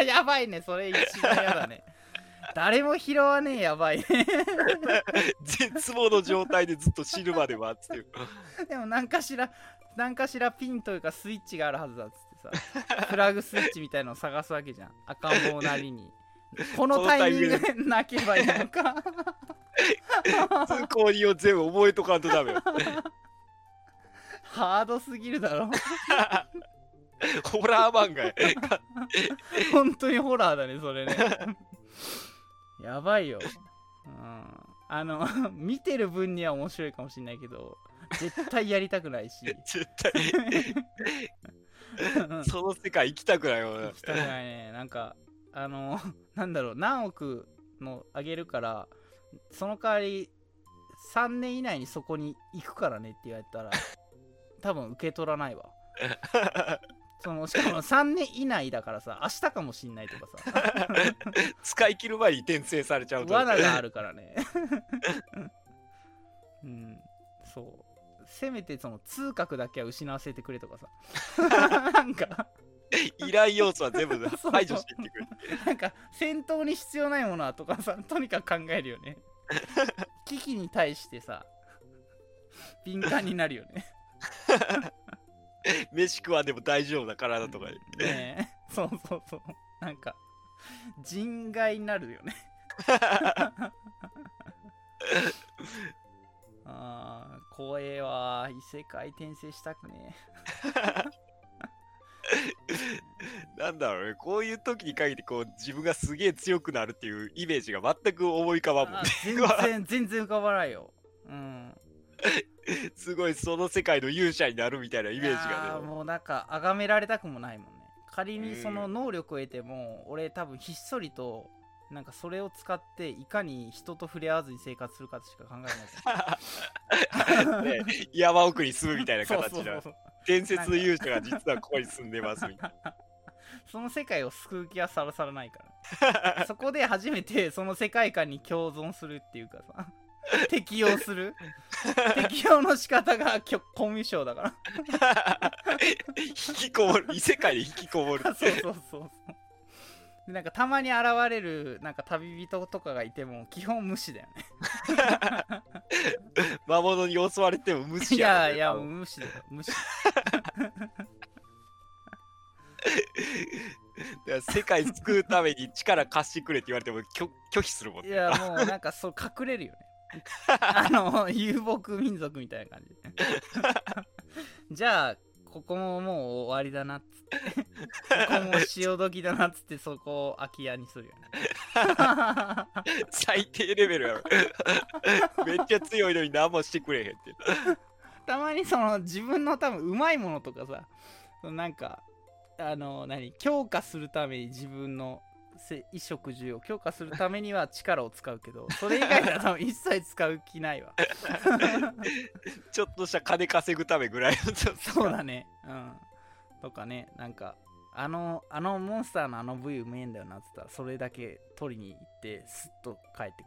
やばいねそれ一番やだね誰も拾わねえやばいね。絶望の状態でずっと死ぬまで待つって。でも何かしら何かしらピンというかスイッチがあるはずだっつってさ。フラグスイッチみたいのを探すわけじゃん。赤ん坊なりに。このタイミングで。泣けばいいのか。通行人を全部覚えとかんとダメよ。ハードすぎるだろ。ホラー漫画や。本当にホラーだねそれねやばいよ、うん、あの 見てる分には面白いかもしれないけど絶対やりたくないし。絶対。その世界行きたくないよ行きたくないね。なんかあのなんだろう。何億のあげるからその代わり3年以内にそこに行くからねって言われたら多分受け取らないわそのしかも3年以内だからさ明日かもしんないとかさ。使い切る前に転生されちゃうと罠があるからね。うん。そう。せめてその通覚だけは失わせてくれとかさ。なんか。依頼要素は全部排除していってくるなんか戦闘に必要ないものはとかさとにかく考えるよね。危機に対してさ敏感になるよね 飯食わんでも大丈夫な体とか。にねえ。そうそうそう。なんか人外になるよね。あー怖えわ異世界転生したくねなんだろうね、こういう時に限ってこう自分がすげえ強くなるっていうイメージが全く思い浮かばんもんあね。全然全然浮かばないよ。うん すごいその世界の勇者になるみたいなイメージがね。ーもうなんか崇められたくもないもんね。仮にその能力を得ても、俺多分ひっそりとなんかそれを使っていかに人と触れ合わずに生活するかしか考えない ね山奥に住むみたいな形のそうそう伝説の勇者が実はここに住んでますみたい その世界を救う気はさらさらないから。そこで初めてその世界観に共存するっていうかさ 適用する？適用の仕方がきょコミュ障だかな。引きこもる、異世界で引きこもる。ら そうそうそうそう。でなんかたまに現れるなんか旅人とかがいても基本無視だよね。魔物に襲われても無視いやろねやいや多分。無視だよ。無視。世界救うために力貸してくれって言われても拒拒否するもんね。いやもうなんかそう隠れるよね あの遊牧民族みたいな感じ じゃあここももう終わりだなっつってここも潮時だなっつってそこを空き家にするよね最低レベルやろ。めっちゃ強いのに何もしてくれへんって。たまにその自分の多分うまいものとかさなんかあの何強化するために自分のせ衣食住を強化するためには力を使うけどそれ以外では多分一切使う気ないわ。ちょっとした金稼ぐためぐらいのそうだね。うん。とかね。なんかあのあのモンスターのあの部位うめえんだよなっつったらそれだけ取りに行ってスッと帰って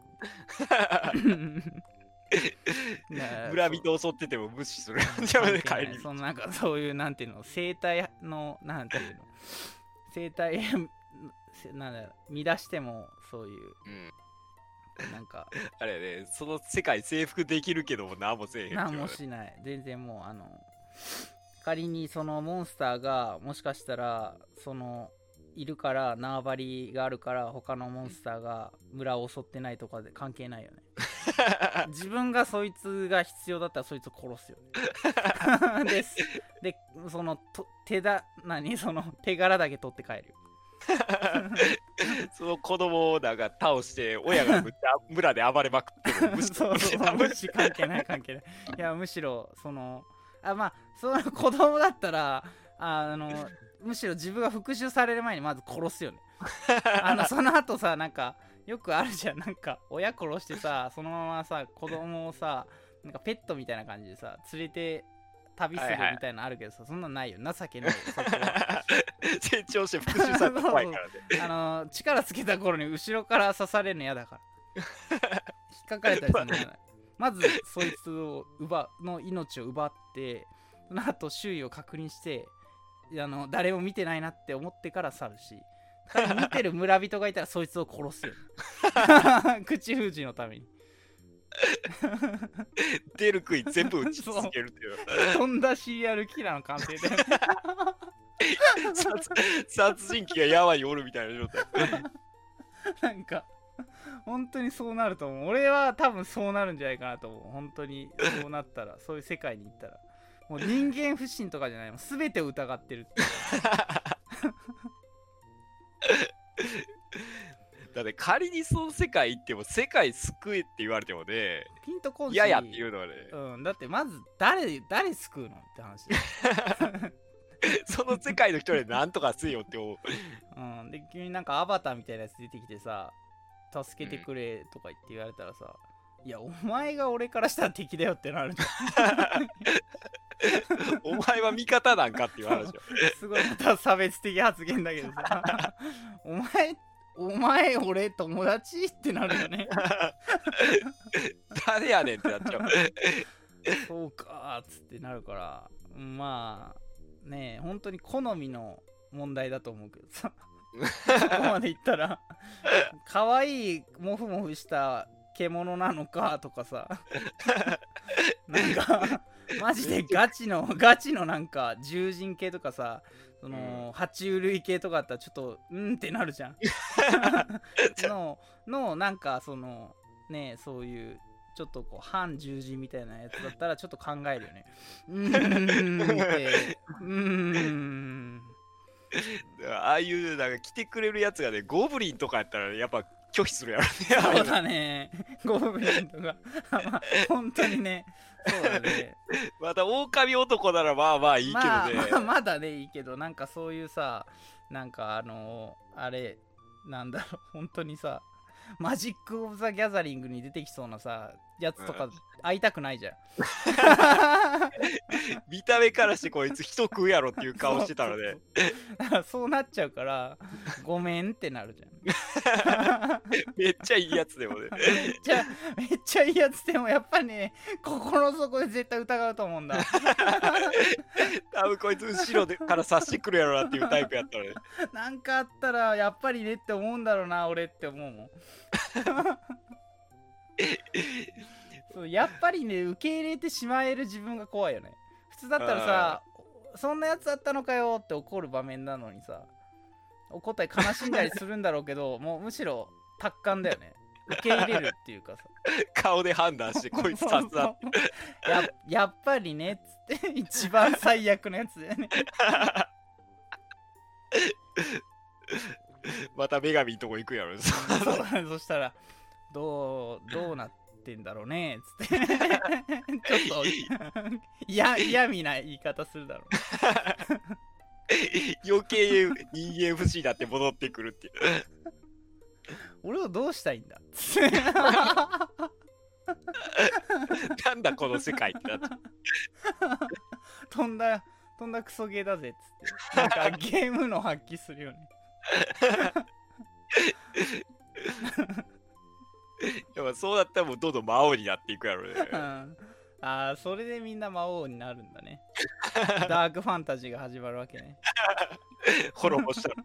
くる。な村人襲ってても無視する。じゃあ帰りそのなんかそういうなんていうの生態のなんていうの。生態せなんだろう乱してもそういう。うん、なんか。あれやね、その世界征服できるけども何もせえへん何もしない。全然もうあの仮にそのモンスターがもしかしたらそのいるから縄張りがあるから他のモンスターが村を襲ってないとかで関係ないよね。自分がそいつが必要だったらそいつを殺すよね。です。でそのと手だ何その手柄だけ取って帰るよ その子供をなんか倒して親が村で暴れまくっても無視そうそう無視関係ない関係ない。いやむしろそのあまあその子供だったらあのむしろ自分が復讐される前にまず殺すよね。あのその後さなんかよくあるじゃん。なんか親殺してさそのままさ子供をさなんかペットみたいな感じでさ連れて旅するはいはい。みたいなのあるけどさ、そんなんないよ。情けないよ 成長して復讐されて怖いからね。あの力つけた頃に後ろから刺されるの嫌だから引っかかれたりするの嫌だまずそいつを奪うの命を奪ってその後周囲を確認してあの誰も見てないなって思ってから去るし。見てる村人がいたらそいつを殺すよ。口封じのために出る杭全部打ち続けるっていう。飛んだ CR キラーの完成だよね 殺殺人鬼が山におるみたいな状態。なんか本当にそうなると思う。俺は多分そうなるんじゃないかなと思う。本当にそうなったらそういう世界に行ったら。もう人間不信とかじゃないもう全てを疑ってるって だって仮にその世界行っても世界救えって言われてもね、ピンとこんし。嫌やっていうのはね、うん、だってまず誰誰救うのって話 その世界の人で何とかせよって思う。うん、で急になんかアバターみたいなやつ出てきてさ助けてくれとか言って言われたらさ、いやお前が俺からしたら敵だよってなる お前は味方なんかっていう話よ。すごいまた差別的発言だけどさお前お前俺友達ってなるよね誰やねんってなっちゃう。そうかーっつってなるからまあねえ本当に好みの問題だと思うけどさ そこまでいったら。可愛いモフモフした獣なのかとかさ。なんかマジでガチのガチのなんか獣人系とかさその、爬虫類系とかだったらちょっとうんってなるじゃん。ののなんかそのねそういうちょっとこう反獣人みたいなやつだったらちょっと考えるよね。うーん。ってうーん。ああいうなん。か来てくれるやつがねゴブリンとかやったらやっぱ拒否するやろねそうだね。ゴブリンとか。まあ、本当にね。そうだね。また狼男ならまあまあいいけどね、まあ、まあまだね、いいけど、なん。かそういうさ、なん。かあのーあれ、なん。だろう、本当にさ、マジック・オブ・ザ・ギャザリングに出てきそうなさ、やつとか会いたくないじゃん。見た目からしてこいつ人食うやろっていう顔してたらね そうなっちゃうから、ごめんってなるじゃん。めっちゃいいやつでもねめっちゃ、めっちゃいいやつでもやっぱね、心の底で絶対疑うと思うんだ。多分こいつ後ろでから刺してくるやろなっていうタイプやったらねなんかあったらやっぱりねって思うんだろうな俺って思うもんそうやっぱりね受け入れてしまえる自分が怖いよね。普通だったらさそんなやつだったのかよって怒る場面なのにさ怒ったり悲しんだりするんだろうけど もうむしろ達観だよね。受け入れるっていうかさ。顔で判断して こいつ刺すなややっぱりねっつって一番最悪のやつだよね。また女神のとこ行くやろ。そうだねそしたらどうどうなってんだろうねつって。ちょっと嫌嫌味な言い方するだろう 余計人間不信だって戻ってくるっていう。俺をどうしたいんだ？なんだこの世界ってなって飛んだ飛んだクソゲーだぜっつって。なんかゲームの発揮するよねやっぱそうだったらもうどんどん魔王になっていくやろね。う んああそれでみんな魔王になるんだね。ダークファンタジーが始まるわけね。滅ぼした。ら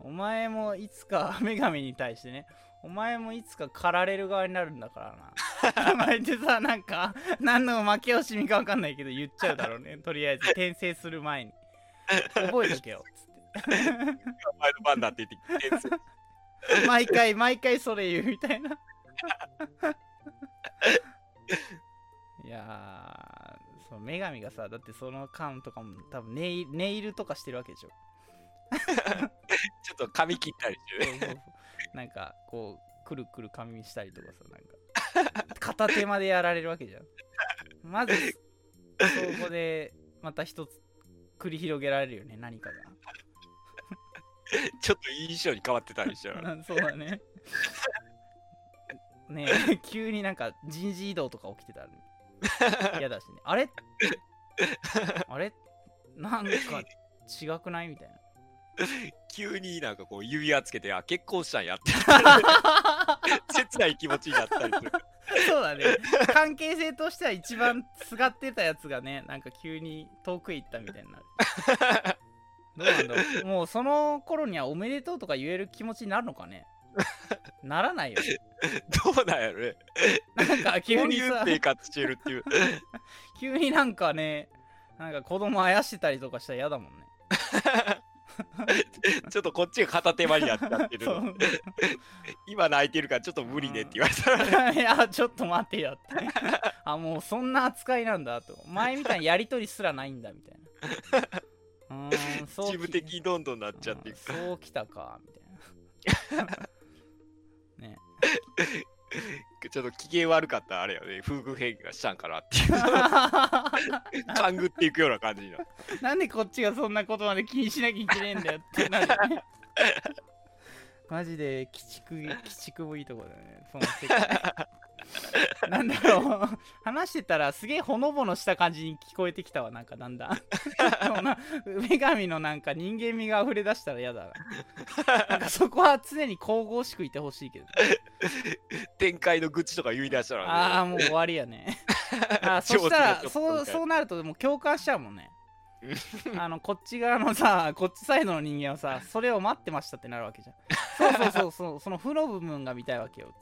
お前もいつか女神に対してね。お前もいつか狩られる側になるんだからな。お前ってさなんか何の負け惜しみか分かんないけど言っちゃうだろうね。とりあえず転生する前に。覚えとけよつっお前の番だって言ってきてて 毎回毎回それ言うみたいな。いやーその女神がさだってその間とかも多分ネイネイルとかしてるわけでしょ。ちょっと髪切ったりしてねそうそうそう。なんかこうくるくる髪にしたりとかさなんか。片手までやられるわけじゃん。まずそこでまた一つ繰り広げられるよね何か ちょっと印象に変わってたりしたらがそうだね。ねえ 急になんか人事異動とか起きてたら 嫌だしね。あれ？あれ？なんか違くないみたいな。急になんかこう指輪つけてあ結婚したんやって。切ない気持ちになったりする。そうだね。関係性としては一番すがってたやつがねなんか急に遠くへ行ったみたいになるどうなんだろう。もうその頃にはおめでとうとか言える気持ちになるのかね？ならないよね。どうなんやろね。なんか急急にさ。に生活してるっていう。急になんかねなんか子供あやしてたりとかしたら嫌だもんね。ちょっとこっちが片手間になっちゃってる今泣いてるからちょっと無理ねって言われたらいやちょっと待ってよって。あもうそんな扱いなんだと。前みたいにやりとりすらないんだみたいなうーんそう事務的にどんどんなっちゃっていく。うんそうきたかみたいな。ね。ちょっと機嫌悪かったらあれよね。夫婦変化したんかなっていう。勘ぐっていくような感じになんでこっちがそんなことまで気にしなきゃいけねえんだよってなるよね。マジで鬼畜鬼畜もいいとこだね。その世界 なんだろう。話してたらすげえほのぼのした感じに聞こえてきたわなんかだんだん。女神のなんか人間味が溢れ出したら嫌だな。なんかそこは常に神々しくいてほしいけど。展開の愚痴とか言い出したら、ね、ああもう終わりやね。あそしたらそうそうなるともう共感しちゃうもんね。あのこっち側のさこっちサイドの人間はさそれを待ってましたってなるわけじゃん。そうそうそうそうその負の部分が見たいわけよ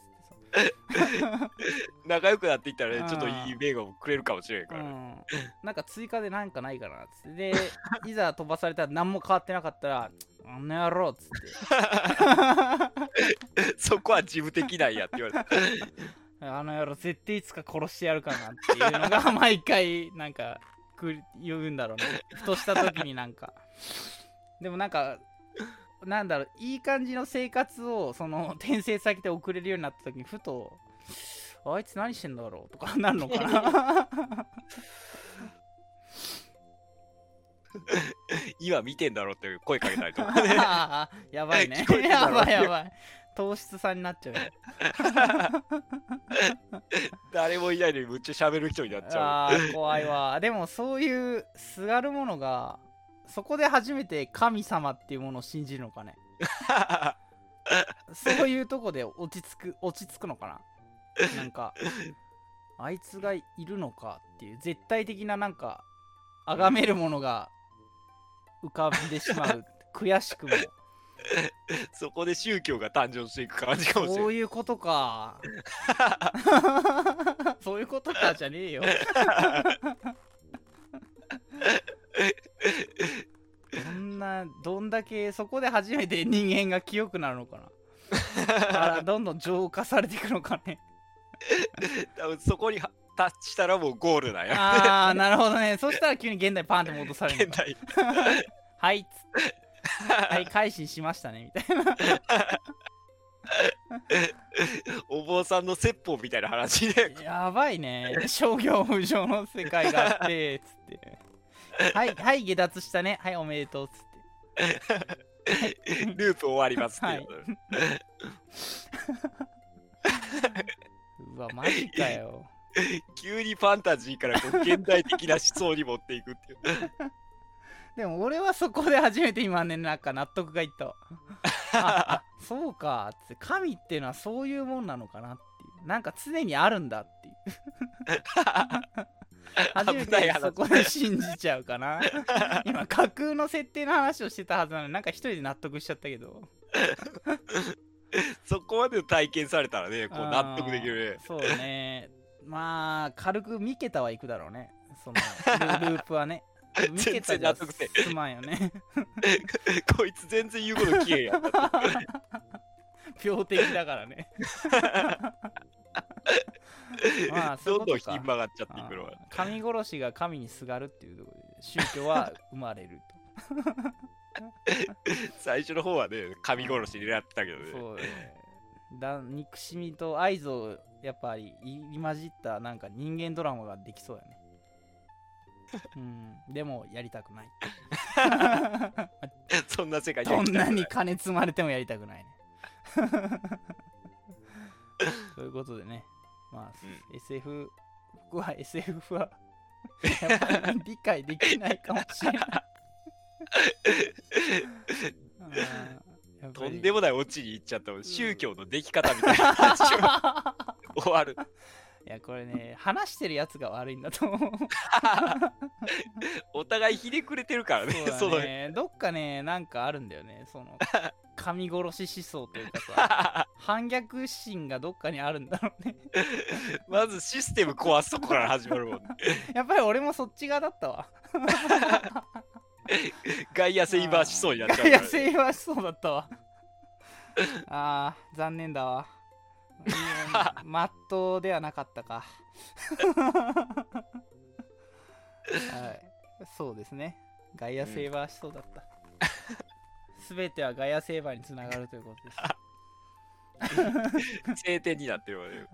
仲良くなっていったらねちょっといい名画をくれるかもしれんから、ね。うん、なんか追加でなんかないかなっつって。で いざ飛ばされたら何も変わってなかったらあの野郎っつって。そこは事務的なんやって言われた。あの野郎絶対いつか殺してやるからなっていうのが毎回なんかく言うんだろうね。ふとした時になんか。でもなんかなんだろういい感じの生活をその 転生先で送れるようになった時にふとあいつ何してんだろうとかなるのかな。今見てんだろって声かけたりとか。あ ーやばいね。やろばいやばい。糖質さんになっちゃうよ。誰もいないのにむっちゃ喋る人になっちゃあー怖いわ。でもそういうすがるものがそこで初めて神様っていうものを信じるのかね？う。そういうとこで落ち着く落ち着くのかな？なんかあいつがいるのかっていう絶対的ななんか崇めるものが浮かんでしまう 悔しくもそこで宗教が誕生していく感じかもしれない。そういうことか そういうことかじゃねえよどんなどんだけそこで初めて人間が清くなるのかな。あらどんどん浄化されていくのかね。多分そこには達したらもうゴールだよ。ああなるほどね。そしたら急に現代パンって戻される現代。はいっつって。はい改心しましたねみたいな。お坊さんの説法みたいな話で、やばいね。商業無常の世界があってつってはいはい下脱したね。はいおめでとうっつって。ループ終わりますってはい。いううわマジかよ。急にファンタジーからこう現代的な思想に持っていくっていう。でも俺はそこで初めて今ねなんか納得がいった。わああそうかっつって。神っていうのはそういうもんなのかなっていう。なんか常にあるんだっていう初めてそこで信じちゃうかな。今架空の設定の話をしてたはずなのになんか一人で納得しちゃったけど。そこまで体験されたらね、こう納得できるね。そうね。まあ軽く三桁はいくだろうね。そのル ループはね。三桁じゃすまんよね。こいつ全然言うこと聞けへんやん。病的だからね まあそういどんどんひん曲がっちゃっていくのは。神殺しが神にすがるっていうところで宗教は生まれる 最初の方はね、神殺しになってたけどとね。そうね。だ憎しみと愛憎をやっぱり入り混じったなんか人間ドラマができそうやね。うん。でもやりたくない。そんな世界どんなには金積まれてもやりたくないね ということでね。まあ、う SF 僕は SF はやっぱり理解できないかもしれない。とんでもないオチに行っちゃったもん。宗教のでき方みたいな話が。終わる。いやこれね話してるやつが悪いんだと思う。お互いひねくれてるからね、そそうのだね。どっかねなんかあるんだよね。その神殺し思想というかさ 反逆心がどっかにあるんだろうね。まずシステム壊すとこから始まるもんね。やっぱり俺もそっち側だったわ。ガイアセイバーしそうになっちゃういやから、ね。セイバーしそうだったわ。あー残念だわ。まっとうではなかったか。はい。そうですね。ガイアセイバーしそうだった、すべてはガイアセイバーにつながるということです 晴天になってるわね。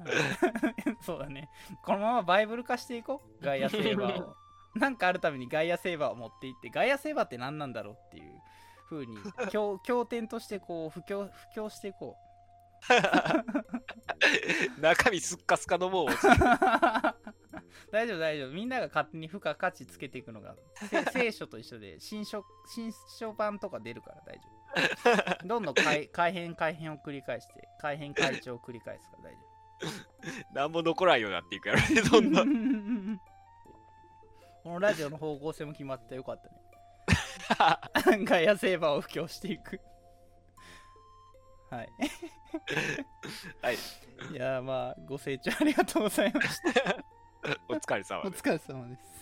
そうだね。このままバイブル化していこう。ガイアセーバーを。なんかあるためにガイアセーバーを持っていって、ガイアセーバーって何なんだろうっていう風に、経経典としてこう、布教、布教していこ中身すっかすかのもう。大丈夫大丈夫。みんなが勝手に付加価値つけていくのが、せ 聖書と一緒で、新書、新書版とか出るから大丈夫。どんどん改改変改変を繰り返して、改変改調を繰り返すから大丈夫。何も残らんようになっていくやろね、どんどん。このラジオの方向性も決まってよかったね。ガイアセーバーを布教していく。はい。はい。いやーまあ、ご清聴ありがとうございました。お疲れ様おです。疲れ様です。